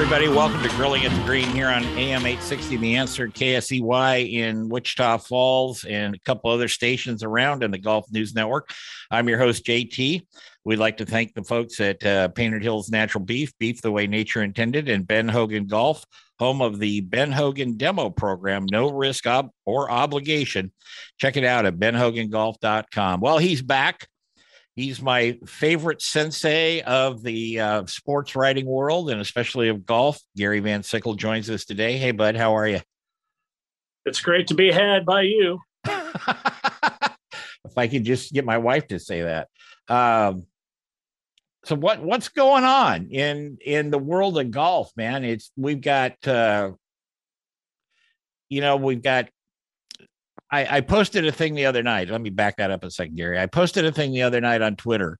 Everybody, welcome to Grilling at the Green here on AM 860 The Answer, KSEY in Wichita Falls, and a couple other stations around in the Golf News Network. I'm your host, JT. We'd like to thank the folks at uh, Painted Hills Natural Beef, Beef the Way Nature Intended, and Ben Hogan Golf, home of the Ben Hogan Demo Program, no risk ob- or obligation. Check it out at benhogangolf.com. Well, he's back. He's my favorite sensei of the uh, sports writing world and especially of golf. Gary Van Sickle joins us today. Hey, bud, how are you? It's great to be had by you. if I could just get my wife to say that. Um, so what what's going on in in the world of golf, man? It's we've got uh, you know we've got I, I posted a thing the other night. Let me back that up a second, Gary. I posted a thing the other night on Twitter,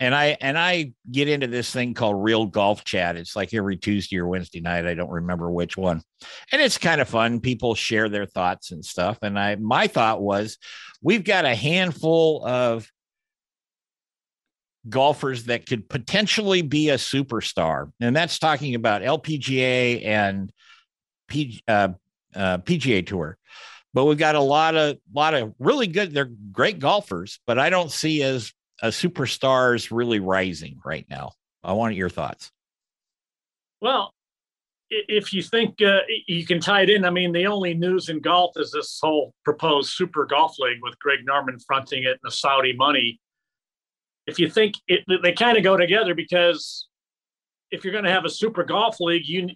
and I and I get into this thing called Real Golf Chat. It's like every Tuesday or Wednesday night. I don't remember which one, and it's kind of fun. People share their thoughts and stuff. And I my thought was, we've got a handful of golfers that could potentially be a superstar, and that's talking about LPGA and P, uh, uh, PGA Tour but we've got a lot of lot of really good they're great golfers but i don't see as a superstars really rising right now. I want your thoughts. Well if you think uh, you can tie it in i mean the only news in golf is this whole proposed super golf league with greg norman fronting it and the saudi money. If you think it, they kind of go together because if you're going to have a super golf league you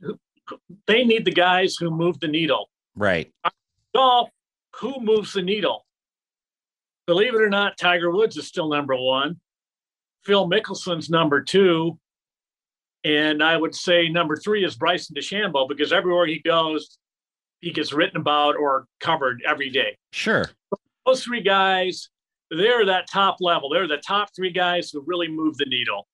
they need the guys who move the needle. Right golf, who moves the needle? Believe it or not, Tiger Woods is still number one. Phil Mickelson's number two. And I would say number three is Bryson DeChambeau because everywhere he goes, he gets written about or covered every day. Sure. Those three guys, they're that top level. They're the top three guys who really move the needle.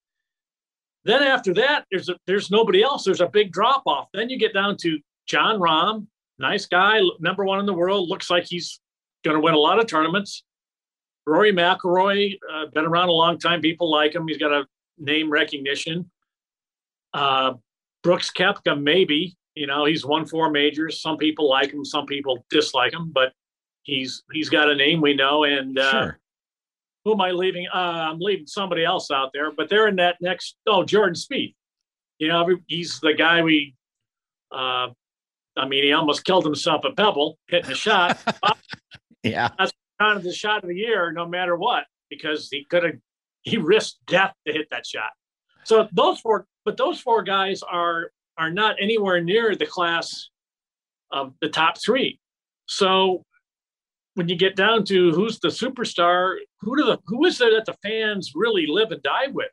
Then after that, there's a, there's nobody else. There's a big drop off. Then you get down to Jon Rahm, nice guy, number one in the world. Looks like he's going to win a lot of tournaments. Rory McIlroy, uh, been around a long time. People like him. He's got a name recognition. Uh, Brooks Koepka, maybe. You know, he's won four majors. Some people like him, some people dislike him, but he's he's got a name we know. And uh, sure. who am I leaving? Uh, I'm leaving somebody else out there, but they're in that next. Oh, Jordan Spieth. You know, he's the guy we uh, I mean, he almost killed himself at Pebble hitting a shot. yeah, that's kind of the shot of the year, no matter what, because he could have he risked death to hit that shot. So those four, but those four guys are are not anywhere near the class of the top three. So when you get down to who's the superstar, who do the who is there that the fans really live and die with?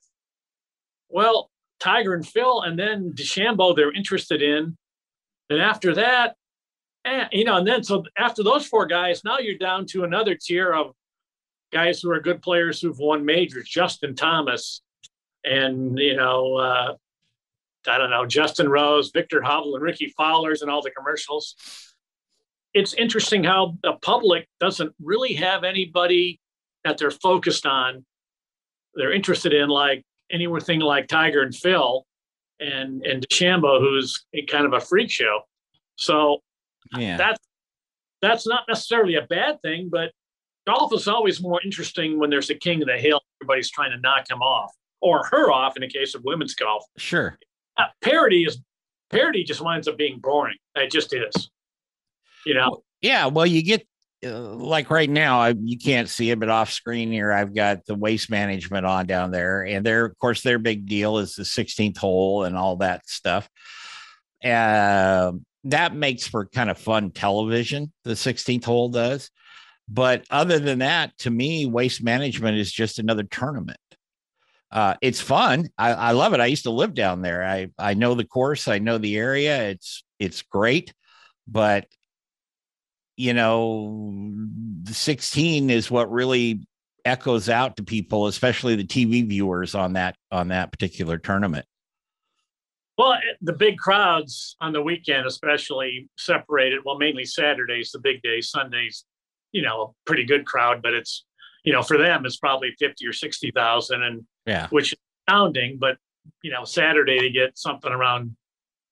Well, Tiger and Phil, and then DeChambeau, they're interested in. And after that, and, you know, and then so after those four guys, now you're down to another tier of guys who are good players who've won majors. Justin Thomas, and you know, uh, I don't know, Justin Rose, Viktor Hovland, and Rickie Fowlers, and all the commercials. It's interesting how the public doesn't really have anybody that they're focused on. They're interested in like anything like Tiger and Phil, and and DeChambeau, who's kind of a freak show. So yeah. that's that's not necessarily a bad thing, but golf is always more interesting when there's a king of the hill. Everybody's trying to knock him off. or her off in the case of women's golf. Sure. Uh, parity is parody just winds up being boring. It just is. You know. Yeah. Well, you get like right now, I, you can't see it, but off screen here, I've got the waste management on down there, and their, of course, their big deal is the 16th hole and all that stuff. Uh, that makes for kind of fun television. The 16th hole does, but other than that, to me, waste management is just another tournament. Uh, it's fun. I, I love it. I used to live down there. I I know the course. I know the area. It's it's great, but you know, the 16 is what really echoes out to people, especially the TV viewers on that on that particular tournament. Well, eh, the big crowds on the weekend, especially separated. Well, mainly Saturdays, the big day. Sundays, you know, a pretty good crowd, but it's you know for them it's probably fifty or sixty thousand, and yeah, which is astounding. But you know, Saturday they get something around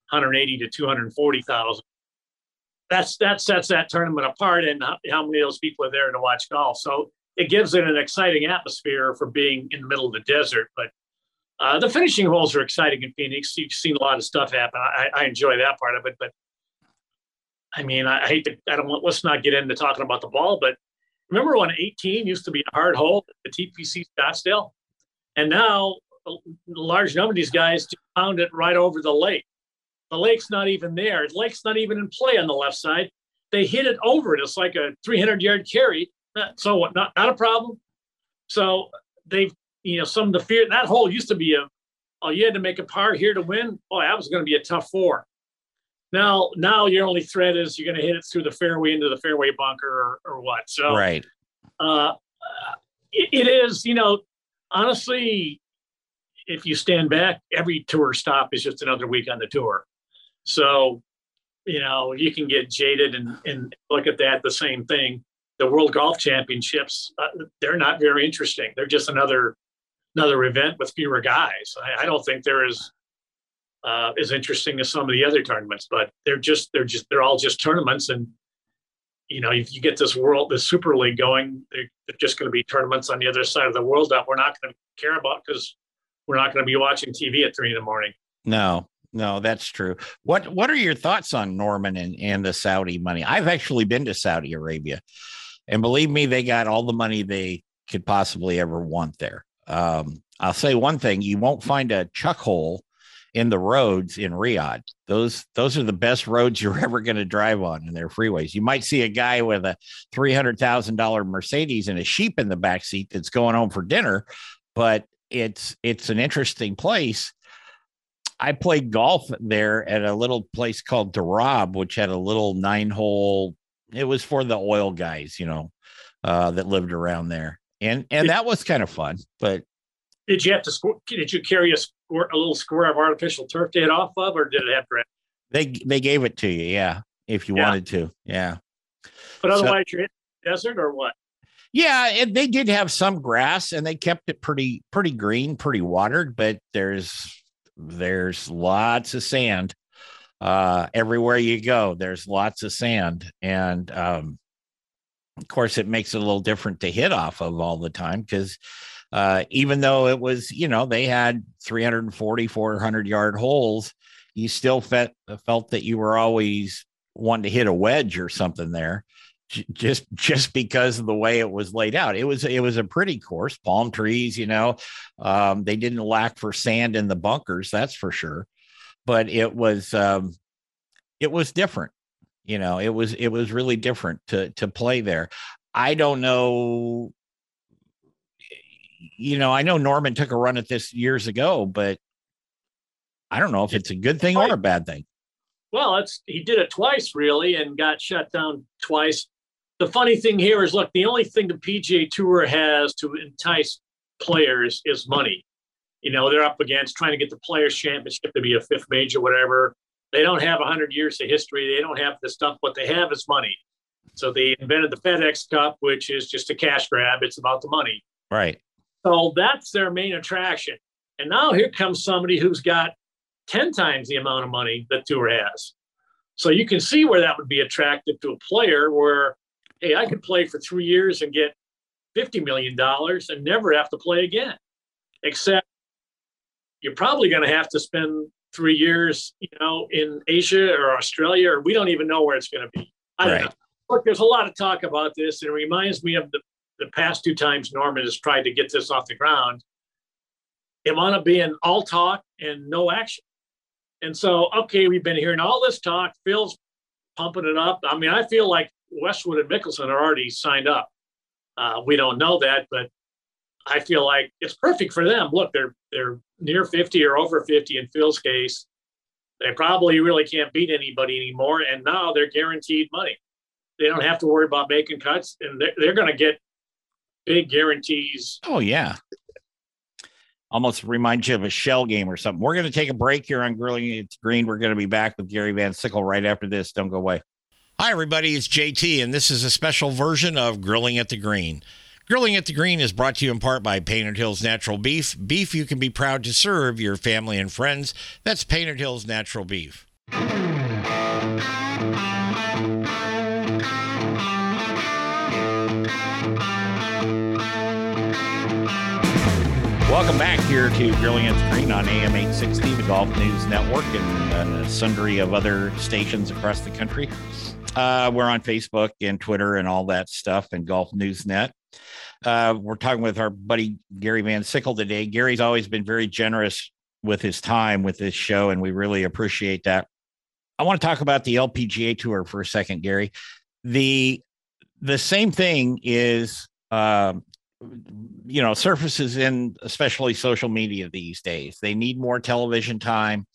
180 to 240,000 that's that sets that tournament apart and how, many of those people are there to watch golf. So it gives it an exciting atmosphere for being in the middle of the desert. But uh, the finishing holes are exciting in Phoenix. You've seen a lot of stuff happen. I, I enjoy that part of it. But I mean, I, I hate to, I don't want, let's not get into talking about the ball, but remember when 18 used to be a hard hole at the TPC Scottsdale? And now a large number of these guys found it right over the lake. The lake's not even there. The lake's not even in play on the left side. They hit it over it. It's like a 300 yard carry. So what? Not not a problem. So they've you know some of the fear that hole used to be a oh you had to make a par here to win. Oh that was going to be a tough four. Now now your only threat is you're going to hit it through the fairway into the fairway bunker or, or what. So right. Uh, it, it is you know honestly if you stand back every tour stop is just another week on the tour so, you know, you can get jaded and, and look at that the same thing. The World Golf Championships, uh, they're not very interesting. They're just another another event with fewer guys. I, I don't think they're as uh, as interesting as some of the other tournaments, but they're just they're just they're all just tournaments. And you know, if you get this world, this Super League going, they're, they're just going to be tournaments on the other side of the world that we're not going to care about because we're not going to be watching TV at three in the morning. No, no, that's true. What What are your thoughts on Norman and, and the Saudi money? I've actually been to Saudi Arabia, and believe me, they got all the money they could possibly ever want there. Um, I'll say one thing: you won't find a chuck hole in the roads in Riyadh. Those those are the best roads you're ever going to drive on in their freeways. You might see a guy with a three hundred thousand dollar Mercedes and a sheep in the back seat that's going home for dinner, but it's it's an interesting place I played golf there at a little place called Darab, which had a little nine hole. It was for the oil guys, you know, uh, that lived around there, and and that was kind of fun. But did you have to score? Did you carry a square, a little square of artificial turf to hit off of, or did it have grass? They they gave it to you, yeah, if you yeah. wanted to, yeah. But otherwise, so, you're in the desert or what? Yeah, it, they did have some grass, and they kept it pretty pretty green, pretty watered. But there's there's lots of sand uh, everywhere you go. There's lots of sand, and um, of course, it makes it a little different to hit off of all the time because uh, even though it was, you know, they had 340, 400 yard holes, you still felt felt that you were always wanting to hit a wedge or something there just just because of the way it was laid out. It was it was a pretty course, palm trees, you know. Um, they didn't lack for sand in the bunkers, that's for sure. But it was um, it was different. You know, it was it was really different to to play there. I don't know. You know, I know Norman took a run at this years ago, but I don't know if it's a good thing or a bad thing. Well, it's he did it twice really and got shut down twice the funny thing here is look, the only thing the PGA Tour has to entice players is money. You know, they're up against trying to get the Players Championship to be a fifth major, whatever. They don't have 100 years of history. They don't have the stuff. What they have is money. So they invented the FedEx Cup, which is just a cash grab. It's about the money. Right. So that's their main attraction. And now here comes somebody who's got 10 times the amount of money that Tour has. So you can see where that would be attractive to a player where hey, I could play for three years and get $50 million and never have to play again. Except you're probably going to have to spend three years, you know, in Asia or Australia, or we don't even know where it's going to be. I don't know. Look, there's a lot of talk about this, and it reminds me of the, the past two times Norman has tried to get this off the ground. It wound up being all talk and no action. And so, okay, we've been hearing all this talk. Phil's pumping it up. I mean, I feel like Westwood and Mickelson are already signed up. Uh, we don't know that, but I feel like it's perfect for them. Look, they're they're near 50 or over 50 in Phil's case. They probably really can't beat anybody anymore, and now they're guaranteed money. They don't have to worry about making cuts, and they're, they're going to get big guarantees. Oh yeah. Almost reminds you of a shell game or something. We're going to take a break here on Grilling It's Green. We're going to be back with Gary Van Sickle right after this. Don't go away. Hi, everybody. It's JT, and this is a special version of Grilling at the Green. Grilling at the Green is brought to you in part by Painted Hills Natural Beef. Beef you can be proud to serve your family and friends. That's Painted Hills Natural Beef. Welcome back here to Grilling at the Green on AM 860, the Golf News Network, and uh, sundry of other stations across the country. Uh, we're on Facebook and Twitter and all that stuff and Golf News Net. Uh, we're talking with our buddy Gary Van Sickle today. Gary's always been very generous with his time with this show, and we really appreciate that. I want to talk about the LPGA tour for a second, Gary. The the same thing is um, you know surfaces in especially social media these days they need more television time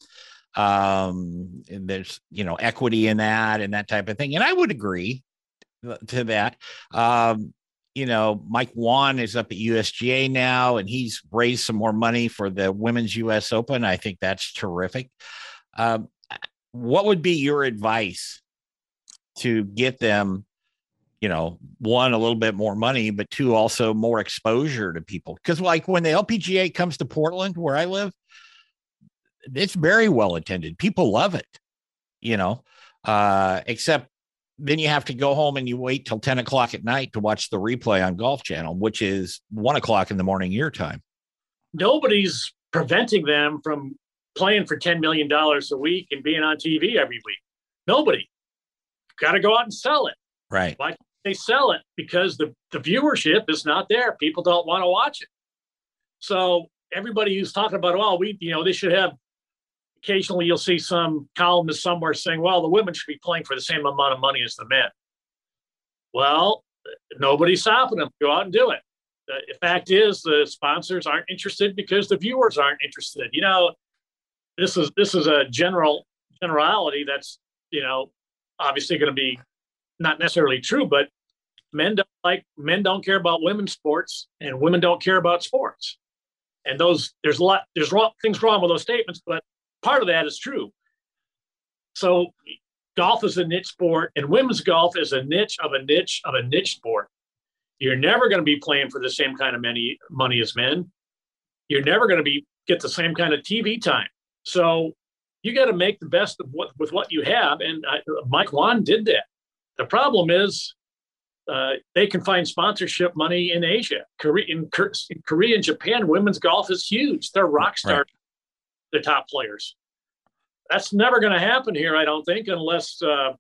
um there's you know equity in that and that type of thing and i would agree to that. Um you know mike whan is up at usga now and he's raised some more money for the women's us open. I think that's terrific. Um what would be your advice to get them you know, one, a little bit more money, but two, also more exposure to people. Because, like, when the LPGA comes to Portland, where I live, it's very well attended. People love it, you know, uh, except then you have to go home and you wait till 10 o'clock at night to watch the replay on Golf Channel, which is one o'clock in the morning your time. Nobody's preventing them from playing for $10 million a week and being on TV every week. Nobody. Got to go out and sell it. Right. Why they sell it? Because the, the viewership is not there. People don't want to watch it. So everybody who's talking about, well, we, you know, they should have occasionally you'll see some columnist somewhere saying, well, the women should be playing for the same amount of money as the men. Well, nobody's stopping them. Go out and do it. The fact is, the sponsors aren't interested because the viewers aren't interested. You know, this is this is a general generality that's you know obviously going to be not necessarily true, but men don't like men don't care about women's sports, and women don't care about sports. And those there's a lot there's wrong, things wrong with those statements, but part of that is true. So golf is a niche sport, and women's golf is a niche of a niche of a niche sport. You're never going to be playing for the same kind of money money as men. You're never going to be get the same kind of TV time. So you got to make the best of what with what you have. And I, Mike Whan did that. The problem is uh, they can find sponsorship money in Asia, Korea, in, in, Korea and Japan. Women's golf is huge. They're rock stars, right. The top players. That's never going to happen here, I don't think, unless uh,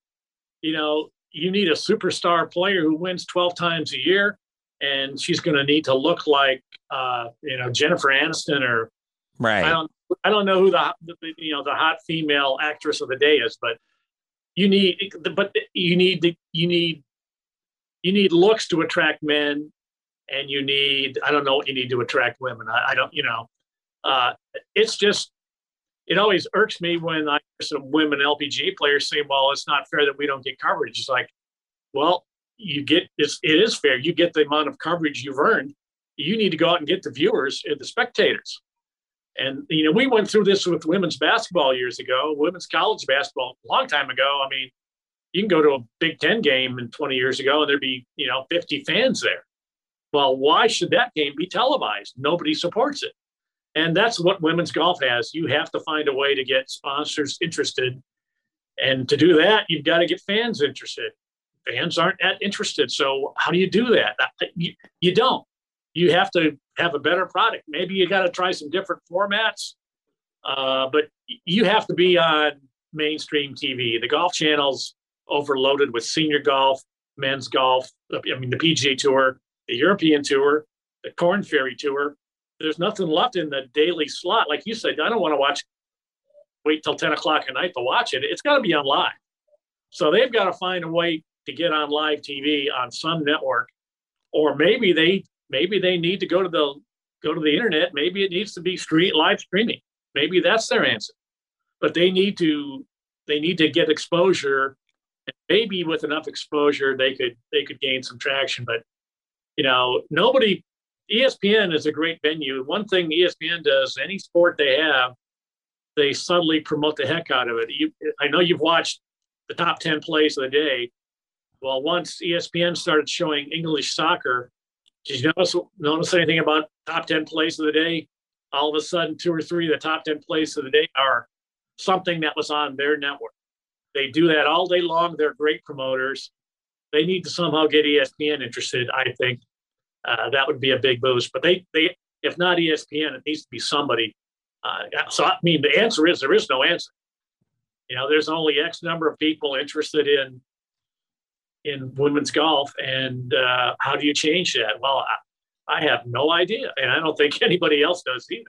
you know you need a superstar player who wins 12 times a year, and she's going to need to look like uh, you know Jennifer Aniston or right. I don't I don't know who the, you know the hot female actress of the day is, but you need but you need the you need you need looks to attract men and you need i don't know what you need to attract women i, I don't you know uh, it's just it always irks me when i hear some women lpga players say well it's not fair that we don't get coverage it's like well you get it's, it is fair you get the amount of coverage you've earned you need to go out and get the viewers and the spectators and you know, we went through this with women's basketball years ago, women's college basketball a long time ago. I mean, you can go to a Big Ten game in 20 years ago and there'd be, you know, 50 fans there. Well, why should that game be televised? Nobody supports it. And that's what women's golf has. You have to find a way to get sponsors interested. And to do that, you've got to get fans interested. Fans aren't that interested. So how do you do that? You, you don't you have to have a better product. Maybe you got to try some different formats. Uh, but you have to be on mainstream TV. The golf channel's overloaded with senior golf, men's golf. I mean, the PGA Tour, the European Tour, the Corn Ferry Tour. There's nothing left in the daily slot. Like you said, I don't want to watch. Wait till ten o'clock at night to watch it. It's got to be on live. So they've got to find a way to get on live TV on some network, or maybe they maybe they need to go to the go to the internet. Maybe it needs to be street live streaming. Maybe that's their answer. But they need to they need to get exposure. And maybe with enough exposure, they could they could gain some traction. But you know, nobody. ESPN is a great venue. One thing ESPN does, any sport they have, they subtly promote the heck out of it. You, I know you've watched the top ten plays of the day. Well, once ESPN started showing English soccer, did you notice notice anything about top ten plays of the day? All of a sudden, two or three of the top ten plays of the day are something that was on their network. They do that all day long. They're great promoters. They need to somehow get ESPN interested. I think uh, that would be a big boost. But they, they, if not ESPN, it needs to be somebody. Uh, so I mean, the answer is there is no answer. You know, there's only X number of people interested in in women's golf, and uh, how do you change that? Well, I, I have no idea, and I don't think anybody else does either.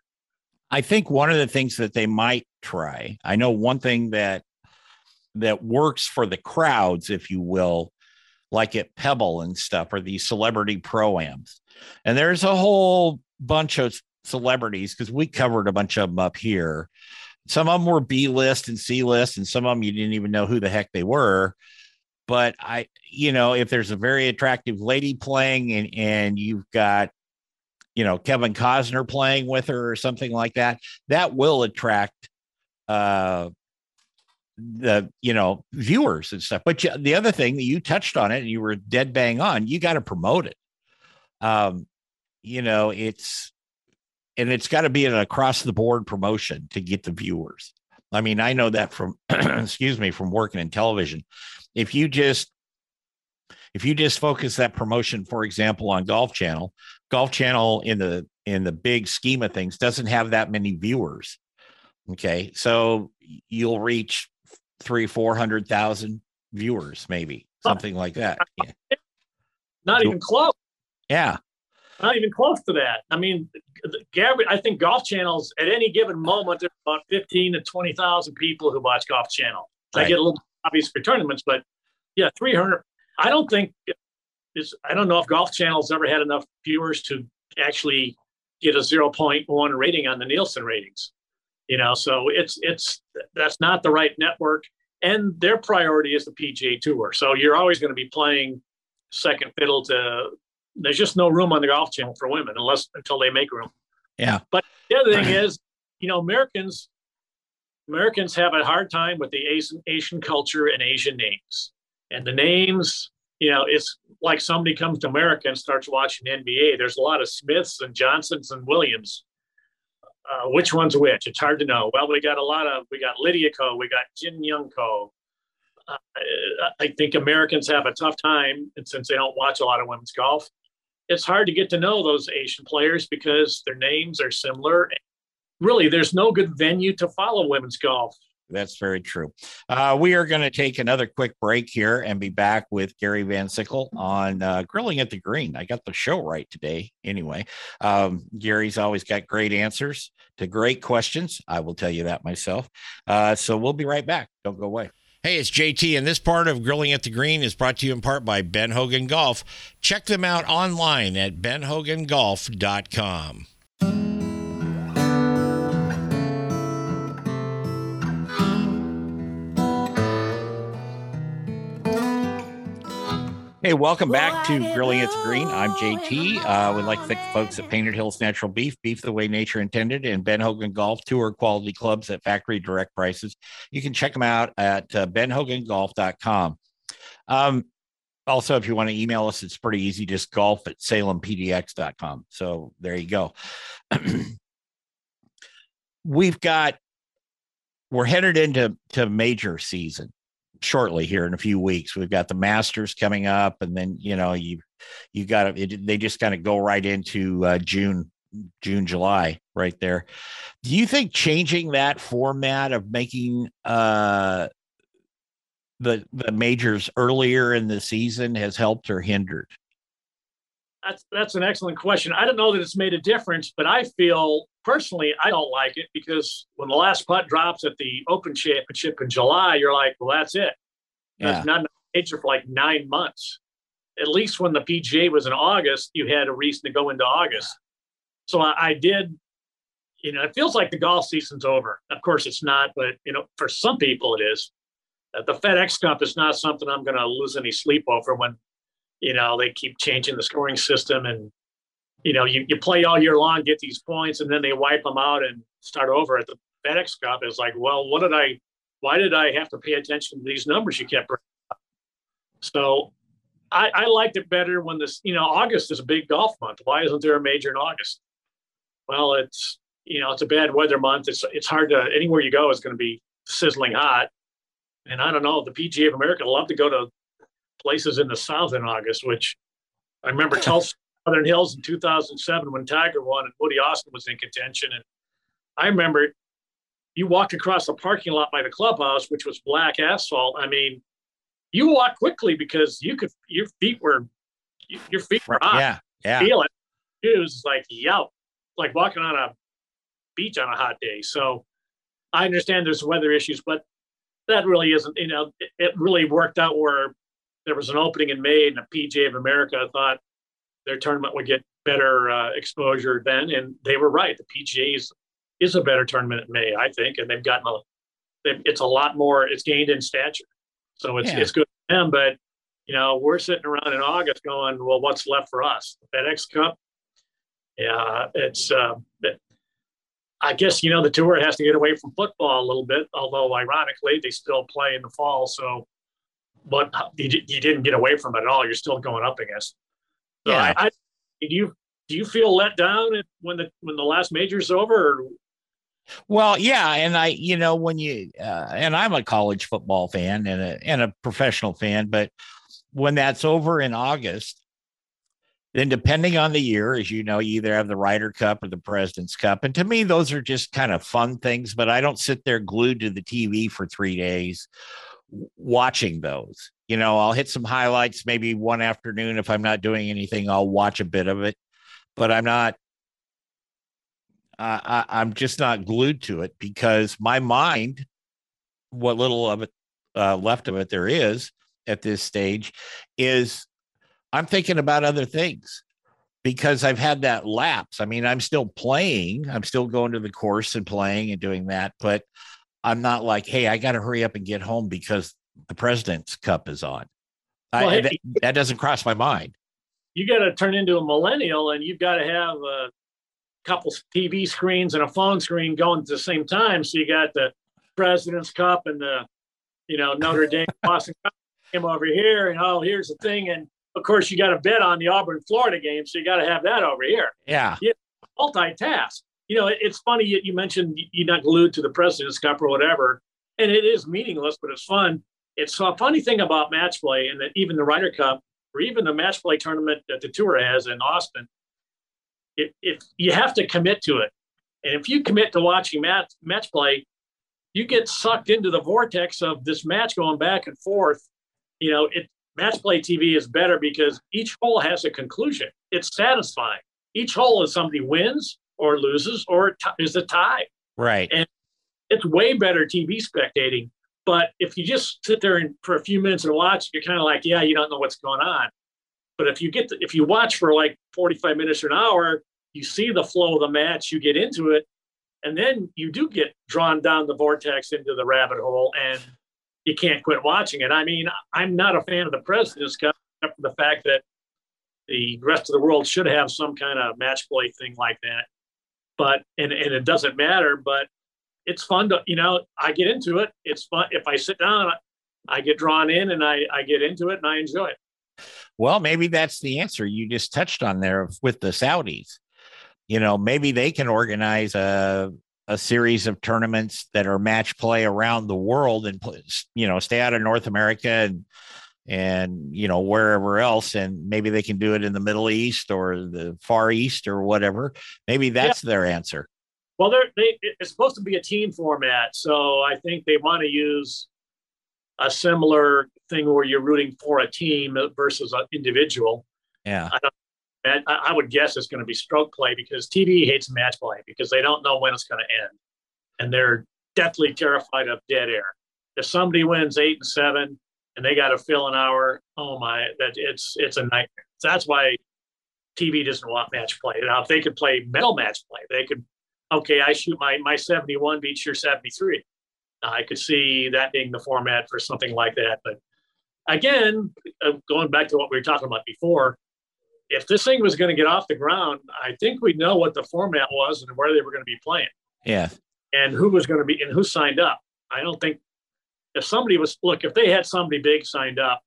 I think one of the things that they might try, I know one thing that that works for the crowds, if you will, like at Pebble and stuff, or these celebrity proams. And there's a whole bunch of celebrities because we covered a bunch of them up here. Some of them were B list and C list, and some of them you didn't even know who the heck they were. But I, you know, if there's a very attractive lady playing and and you've got, you know, Kevin Costner playing with her or something like that, that will attract uh the you know viewers and stuff. But the other thing that you touched on it and you were dead bang on you got to promote it. Um you know it's and it's got to be an across the board promotion to get the viewers. I mean i know that from excuse me from working in television. If you just if you just focus that promotion for example on golf channel golf channel in the in the big scheme of things doesn't have that many viewers. Okay? So you'll reach three, four hundred thousand viewers, maybe something like that. Yeah. Not even close. Yeah. Not even close to that. I mean, Gabby, I think golf channels at any given moment, there's about 15 to 20,000 people who watch Golf Channel. Right. I get a little obvious for tournaments, but yeah, 300. I don't think is, I don't know if Golf Channel's ever had enough viewers to actually get a 0.1 rating on the Nielsen ratings you know so it's it's that's not the right network. And their priority is the pga tour. So you're always going to be playing second fiddle to there's just no room on the golf channel for women unless until they make room. Yeah. But the other thing is you know americans americans have a hard time with the asian asian culture and asian names. And the names you know it's like somebody comes to america and starts watching nba there's a lot of smiths and johnsons and williams uh, which one's which. It's hard to know. Well, we got a lot of, we got Lydia Ko, we got Jin Young Ko. Uh, I think Americans have a tough time, and since they don't watch a lot of women's golf, it's hard to get to know those Asian players because their names are similar. Really, there's no good venue to follow women's golf that's very true. Uh, we are going to take another quick break here and be back with Gary Van Sickle on uh, Grilling at the Green. I got the show right today. Anyway, um, Gary's always got great answers to great questions. I will tell you that myself. Uh, so we'll be right back. Don't go away. Hey, it's JT, and this part of Grilling at the Green is brought to you in part by Ben Hogan Golf. Check them out online at benhogangolf.com. Hey, welcome back to Grilling It's Green. I'm JT. Uh, we'd like to thank the folks at Painted Hills Natural Beef, Beef the Way Nature Intended, and Ben Hogan Golf Tour Quality Clubs at factory direct prices. You can check them out at uh, benhogangolf.com. Um, also, if you want to email us, it's pretty easy, just golf at salempdx.com. So there you go. We've got, we're headed into to major season shortly here in a few weeks. We've got the Masters coming up, and then you know you you got to they just kind of go right into uh, June June, July, right there. Do you think changing that format of making uh, the the majors earlier in the season has helped or hindered? That's that's an excellent question. I don't know that it's made a difference, but I feel personally I don't like it because when the last putt drops at the Open Championship in July, you're like, well, that's it. That's yeah. not an major for like nine months. At least when the PGA was in August, you had a reason to go into August. So I, I did. You know, it feels like the golf season's over. Of course, it's not, but you know, for some people, it is. Uh, the FedEx Cup is not something I'm going to lose any sleep over when you know, they keep changing the scoring system and, you know, you, you play all year long, get these points, and then they wipe them out and start over at the FedEx Cup. It's like, well, what did I, why did I have to pay attention to these numbers you kept bringing up? So I, I liked it better when this, you know, August is a big golf month. Why isn't there a major in August? Well, it's, you know, it's a bad weather month. It's, it's hard to, anywhere you go is going to be sizzling hot. And I don't know, the PGA of America love to go to places in the South in August, which I remember Tulsa, Southern Hills in 2007 when Tiger won and Woody Austin was in contention. And I remember you walked across the parking lot by the clubhouse, which was black asphalt. I mean, you walk quickly because you could, your feet were, your feet were hot. Yeah. Yeah. Feel it. It was like, yow, like walking on a beach on a hot day. So I understand there's weather issues, but that really isn't, you know, it, it really worked out where there was an opening in May, and the PGA of America thought their tournament would get better uh, exposure then, and they were right. The PGA is, is a better tournament in May, I think, and they've gotten a. They've, it's a lot more. It's gained in stature, so it's yeah. it's good for them. But you know, we're sitting around in August going, well, what's left for us? The FedEx Cup. Yeah, it's. Uh, it, I guess you know the tour has to get away from football a little bit, although ironically they still play in the fall. So but you, you didn't get away from it at all. You're still going up against. So yeah. I, I, do you do you feel let down when the when the last major's over? Or? Well, yeah, and I, you know, when you uh, and I'm a college football fan and a and a professional fan, but when that's over in August, then depending on the year, as you know, you either have the Ryder Cup or the President's Cup, and to me, those are just kind of fun things. But I don't sit there glued to the TV for three days watching those. You know, I'll hit some highlights maybe one afternoon if I'm not doing anything. I'll watch a bit of it, but I'm not. I, I'm just not glued to it because my mind, what little of it uh, left of it there is at this stage, is I'm thinking about other things because I've had that lapse. I mean, I'm still playing, I'm still going to the course and playing and doing that, but I'm not like, hey, I got to hurry up and get home because the President's Cup is on. Well, I, hey, that, that, doesn't cross my mind. You got to turn into a millennial, and you've got to have a couple TV screens and a phone screen going at the same time. So you got the President's Cup and the, you know, Notre Dame Boston Cup game over here, and oh, here's the thing, and of course you got to bet on the Auburn Florida game, so you got to have that over here. Yeah, you multitask you know, it's funny you mentioned you're not glued to the President's Cup or whatever, and it is meaningless, but it's fun. It's a funny thing about match play, and that even the Ryder Cup or even the match play tournament that the tour has in Austin, if, if you have to commit to it, and if you commit to watching match match play, you get sucked into the vortex of this match going back and forth. You know, it match play TV is better because each hole has a conclusion. It's satisfying. Each hole is somebody wins or loses or is a tie. Right. And it's way better TV spectating. But if you just sit there and for a few minutes and watch, you're kind of like, yeah, you don't know what's going on. But if you get the, if you watch for like 45 minutes or an hour, you see the flow of the match, you get into it, and then you do get drawn down the vortex into the rabbit hole, and you can't quit watching it. I mean, I'm not a fan of the President's Cup, except for the fact that the rest of the world should have some kind of match play thing like that but and, and it doesn't matter but it's fun to you know i get into it. It's fun. If i sit down i get drawn in and i i get into it and i enjoy it. Well maybe that's the answer you just touched on there with the saudis. You know maybe they can organize a a series of tournaments that are match play around the world and you know stay out of north america and and you know wherever else and maybe they can do it in the middle east or the far east or whatever maybe that's yeah. their answer. Well they're they it's supposed to be a team format so i think they want to use a similar thing where you're rooting for a team versus an individual. Yeah. I, I would guess it's going to be stroke play because tv hates match play because they don't know when it's going to end and they're deathly terrified of dead air. If somebody wins eight and seven and they got to fill an hour. Oh my, that it's it's a nightmare. That's why TV doesn't want match play. Now, if they could play medal match play, they could. Okay, I shoot my my 71 beats your 73. I could see that being the format for something like that. But again, uh, going back to what we were talking about before, if this thing was going to get off the ground, I think we'd know what the format was and where they were going to be playing. Yeah. And who was going to be and who signed up. I don't think if somebody was look, if they had somebody big signed up,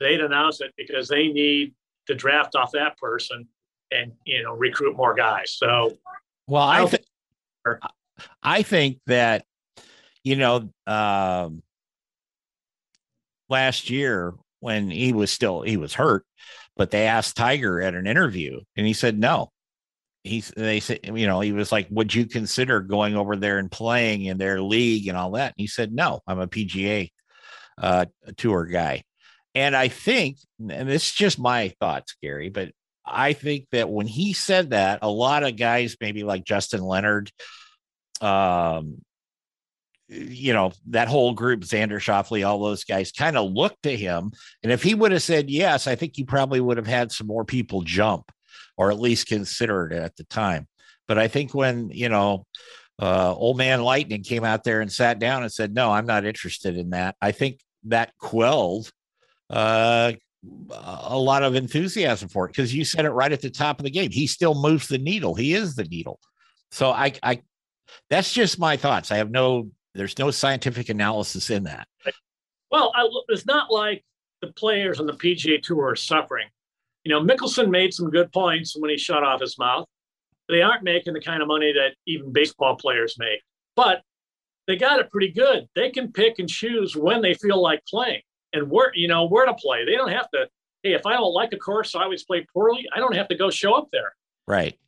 they'd announce it because they need to draft off that person and you know recruit more guys. So, well, I, I think I think that you know um, last year when he was still he was hurt, but they asked Tiger at an interview and he said no he's they said you know he was like would you consider going over there and playing in their league and all that? And he said no i'm a pga uh, tour guy. And i think and this is just my thoughts gary but i think that when he said that a lot of guys maybe like justin leonard um you know that whole group xander schauffele all those guys kind of looked to him. And if he would have said yes i think he probably would have had some more people jump or at least considered it at the time. But I think when, you know, uh, old man lightning came out there and sat down and said, no, I'm not interested in that. I think that quelled uh, a lot of enthusiasm for it because you said it right at the top of the game. He still moves the needle. He is the needle. So I, I, that's just my thoughts. I have no, there's no scientific analysis in that. Well, I, it's not like the players on the PGA Tour are suffering you know, Mickelson made some good points when he shut off his mouth. They aren't making the kind of money that even baseball players make, but they got it pretty good. They can pick and choose when they feel like playing and where, you know, where to play. They don't have to, hey, if I don't like a course, I always play poorly. I don't have to go show up there. Right.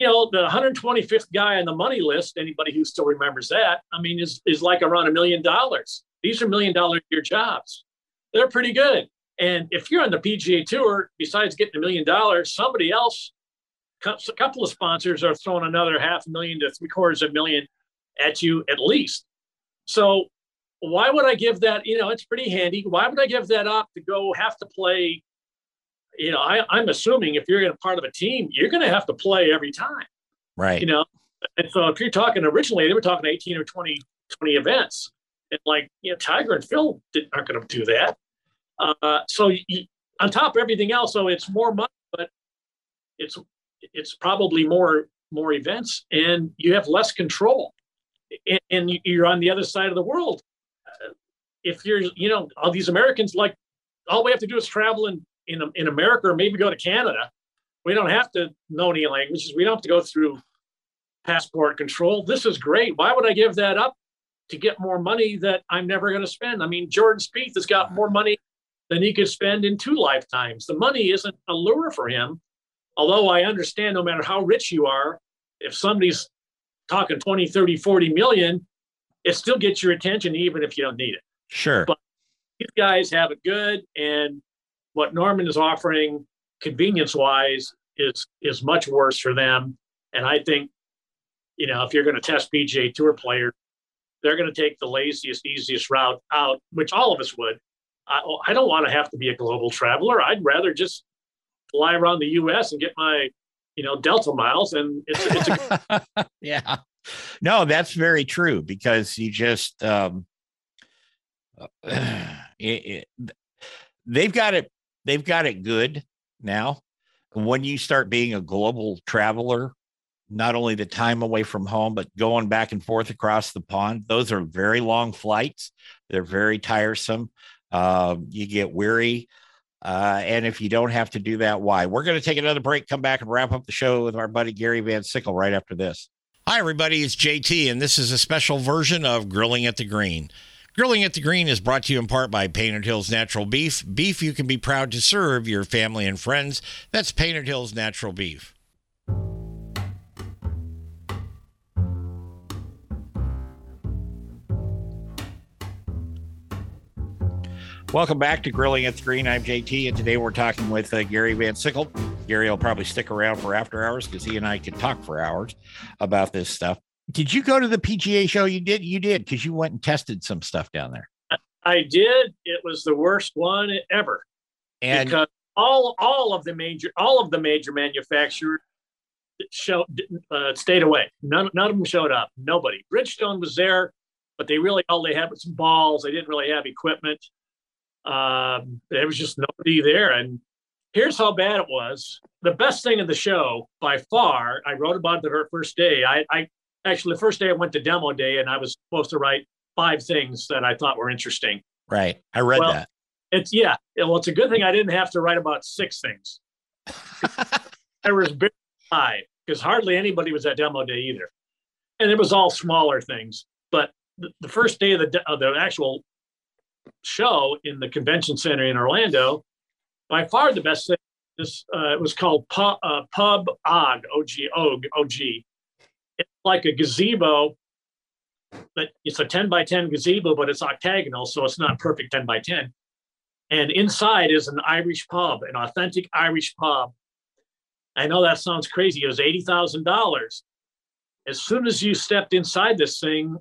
You know, the 125th guy on the money list, anybody who still remembers that, I mean, is, is like around a million dollars. These are million dollar year jobs. They're pretty good. And if you're on the PGA Tour, besides getting a million dollars, somebody else, a couple of sponsors are throwing another half a million to three quarters of a million at you at least. So why would I give that? You know, it's pretty handy. Why would I give that up to go have to play? You know, I, I'm assuming if you're in a part of a team, you're going to have to play every time. Right. You know, and so if you're talking originally, they were talking 18 or 20, 20 events. And like, you know, Tiger and Phil aren't going to do that. Uh, so you, on top of everything else, so it's more money, but it's it's probably more more events, and you have less control, and, and you're on the other side of the world. Uh, if you're, you know, all these Americans like all we have to do is travel in in, in America or maybe go to Canada. We don't have to know any languages. We don't have to go through passport control. This is great. Why would I give that up to get more money that I'm never going to spend? I mean, Jordan Spieth has got more money than he could spend in two lifetimes. The money isn't a lure for him. Although I understand no matter how rich you are, if somebody's talking 20, 30, 40 million, it still gets your attention even if you don't need it. Sure. But these guys have it good. And what Norman is offering convenience wise is is much worse for them. And I think, you know, if you're going to test PGA tour players, they're going to take the laziest, easiest route out, which all of us would, I, I don't want to have to be a global traveler. I'd rather just fly around the U.S. and get my, you know, Delta miles. And it's, it's a- yeah, no, that's very true because you just, um, it, it, they've got it, they've got it good now. When you start being a global traveler, not only the time away from home, but going back and forth across the pond, those are very long flights. They're very tiresome. Um, you get weary. Uh, and if you don't have to do that, why? We're going to take another break, come back and wrap up the show with our buddy Gary Van Sickle right after this. Hi, everybody. It's JT, and this is a special version of Grilling at the Green. Grilling at the Green is brought to you in part by Painted Hills Natural Beef. Beef you can be proud to serve your family and friends. That's Painted Hills Natural Beef. Welcome back to Grilling at the Green. I'm JT, and today we're talking with uh, Gary Van Sickle. Gary will probably stick around for after hours because he and I can talk for hours about this stuff. Did you go to the PGA show? You did. You did because you went and tested some stuff down there. I did. It was the worst one ever. And because all all of the major all of the major manufacturers show uh, stayed away. None none of them showed up. Nobody. Bridgestone was there, but they really all they had was some balls. They didn't really have equipment. Um, there was just nobody there. And here's how bad it was. The best thing of the show by far. I wrote about it the first day. I, I actually the first day I went to demo day, and I was supposed to write five things that I thought were interesting. right, I read Well, that. It's yeah. Well, it's a good thing I didn't have to write about six things. there was barely five because hardly anybody was at demo day either, and it was all smaller things. But the, the first day of the of the actual show in the convention center in Orlando, by far the best thing. This uh, it was called Pub, uh, Pub Og Og Og Og. It's like a gazebo, but it's a ten by ten gazebo, but it's octagonal, so it's not perfect ten by ten. And inside is an Irish pub, an authentic Irish pub. I know that sounds crazy. It was eighty thousand dollars. As soon as you stepped inside this thing,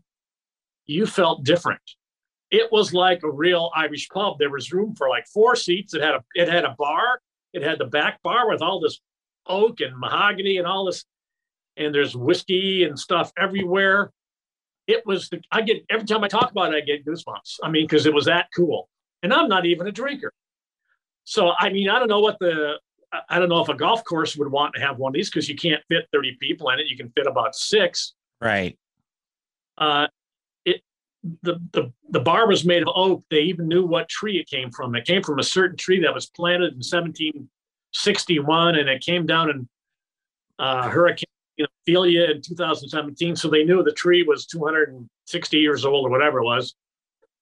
you felt different. It was like a real Irish pub. There was room for like four seats. It had a it had a bar. It had the back bar with all this oak and mahogany and all this, and there's whiskey and stuff everywhere. It was the I get every time I talk about it, I get goosebumps. I mean, because it was that cool. And I'm not even a drinker. So I mean, I don't know what the I- don't know if a golf course would want to have one of these because you can't fit 30 people in it. You can fit about six. Right. Uh, the the the bar was made of oak. They even knew what tree it came from. It came from a certain tree that was planted in 1761, and it came down in uh, Hurricane Ophelia in 2017. So they knew the tree was 260 years old or whatever it was.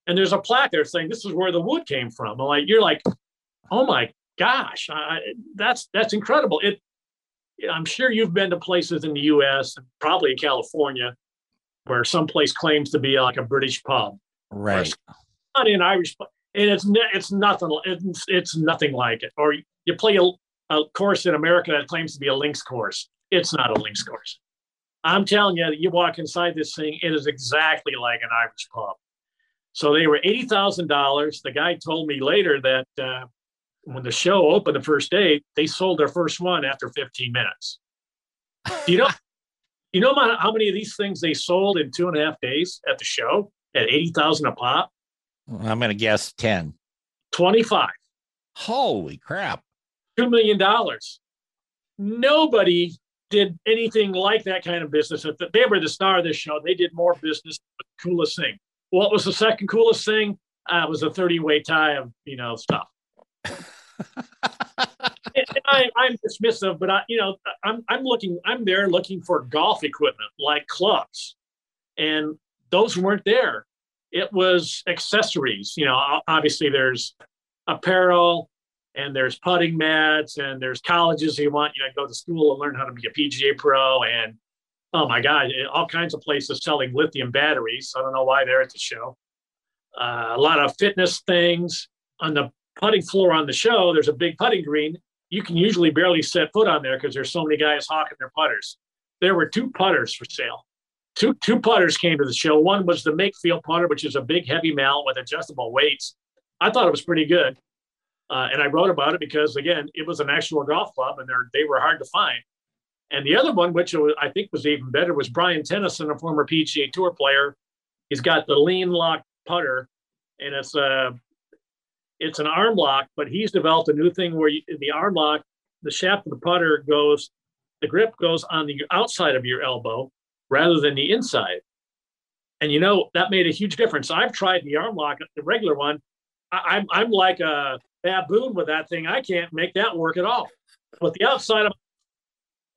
And there's a plaque there saying this is where the wood came from. I'm like, you're like, oh my gosh, I, that's that's incredible. It. I'm sure you've been to places in the U.S. and probably California where some place claims to be like a British pub, Right. not an Irish pub, and it's it's nothing. It's, it's nothing like it. Or you play a, a course in America that claims to be a links course. It's not a links course. I'm telling you, you walk inside this thing, it is exactly like an Irish pub. So they were eighty thousand dollars. The guy told me later that uh, when the show opened the first day, they sold their first one after 15 minutes. You know? You know how many of these things they sold in two and a half days at the show at eighty thousand a pop? I'm going to guess 10. Twenty-five. Holy crap. two million dollars. Nobody did anything like that kind of business. If They were the star of this show. They did more business. The coolest thing. What was the second coolest thing? Uh, it was a 30 way tie of you know stuff. I, I'm dismissive, but I, you know, I'm I'm looking. I'm there looking for golf equipment like clubs, and those weren't there. It was accessories. You know, obviously there's apparel, and there's putting mats, and there's colleges you want you know go to school and learn how to be a PGA pro, and oh my god, all kinds of places selling lithium batteries. I don't know why they're at the show. Uh, a lot of fitness things on the putting floor on the show. There's a big putting green. You can usually barely set foot on there because there's so many guys hawking their putters. There were two putters for sale. Two two putters came to the show. One was the Makefield putter, which is a big heavy mallet with adjustable weights. I thought it was pretty good, uh, and I wrote about it because again, it was an actual golf club, and they were hard to find. And the other one, which I think was even better, was Brian Tennyson, a former PGA Tour player. He's got the lean lock putter, and it's a it's an arm lock, but he's developed a new thing where you, the arm lock, the shaft of the putter goes, the grip goes on the outside of your elbow rather than the inside. And you know that made a huge difference. I've tried the arm lock, the regular one. I, I'm I'm like a baboon with that thing. I can't make that work at all. But the outside of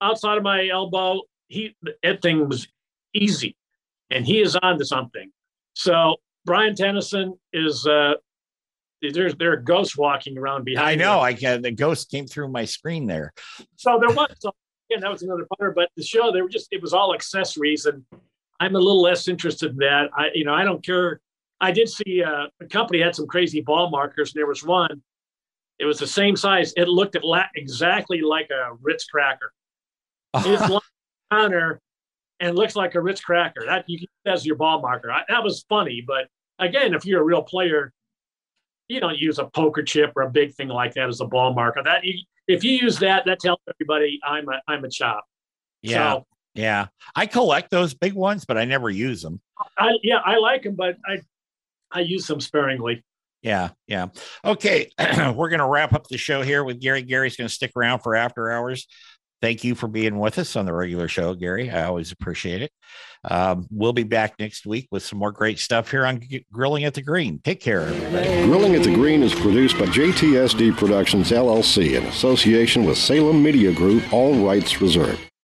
outside of my elbow, he that thing was easy, and he is on to something. So Brian Tennyson is uh, there's there are ghosts walking around behind. I know. I can, the ghost came through my screen there. So there was. So again, that was another putter. But the show, they were just it was all accessories, and I'm a little less interested in that. I you know I don't care. I did see uh, a company had some crazy ball markers. And there was one. It was the same size. It looked at la- exactly like a Ritz cracker. It's like a counter and looks like a Ritz cracker. That you can use as your ball marker. I, that was funny, but again, if you're a real player, you don't use a poker chip or a big thing like that as a ball marker. That if you use that, that tells everybody I'm a I'm a chop. yeah. So, Yeah. I collect those big ones, but I never use them. I yeah, I like them, but I I use them sparingly. Yeah, yeah. Okay, we're going to wrap up the show here with Gary. Gary's going to stick around for after hours. Thank you for being with us on the regular show, Gary. I always appreciate it. Um, we'll be back next week with some more great stuff here on G- Grilling at the Green. Take care, everybody. Grilling at the Green is produced by JTSD Productions LLC in association with Salem Media Group, all rights reserved.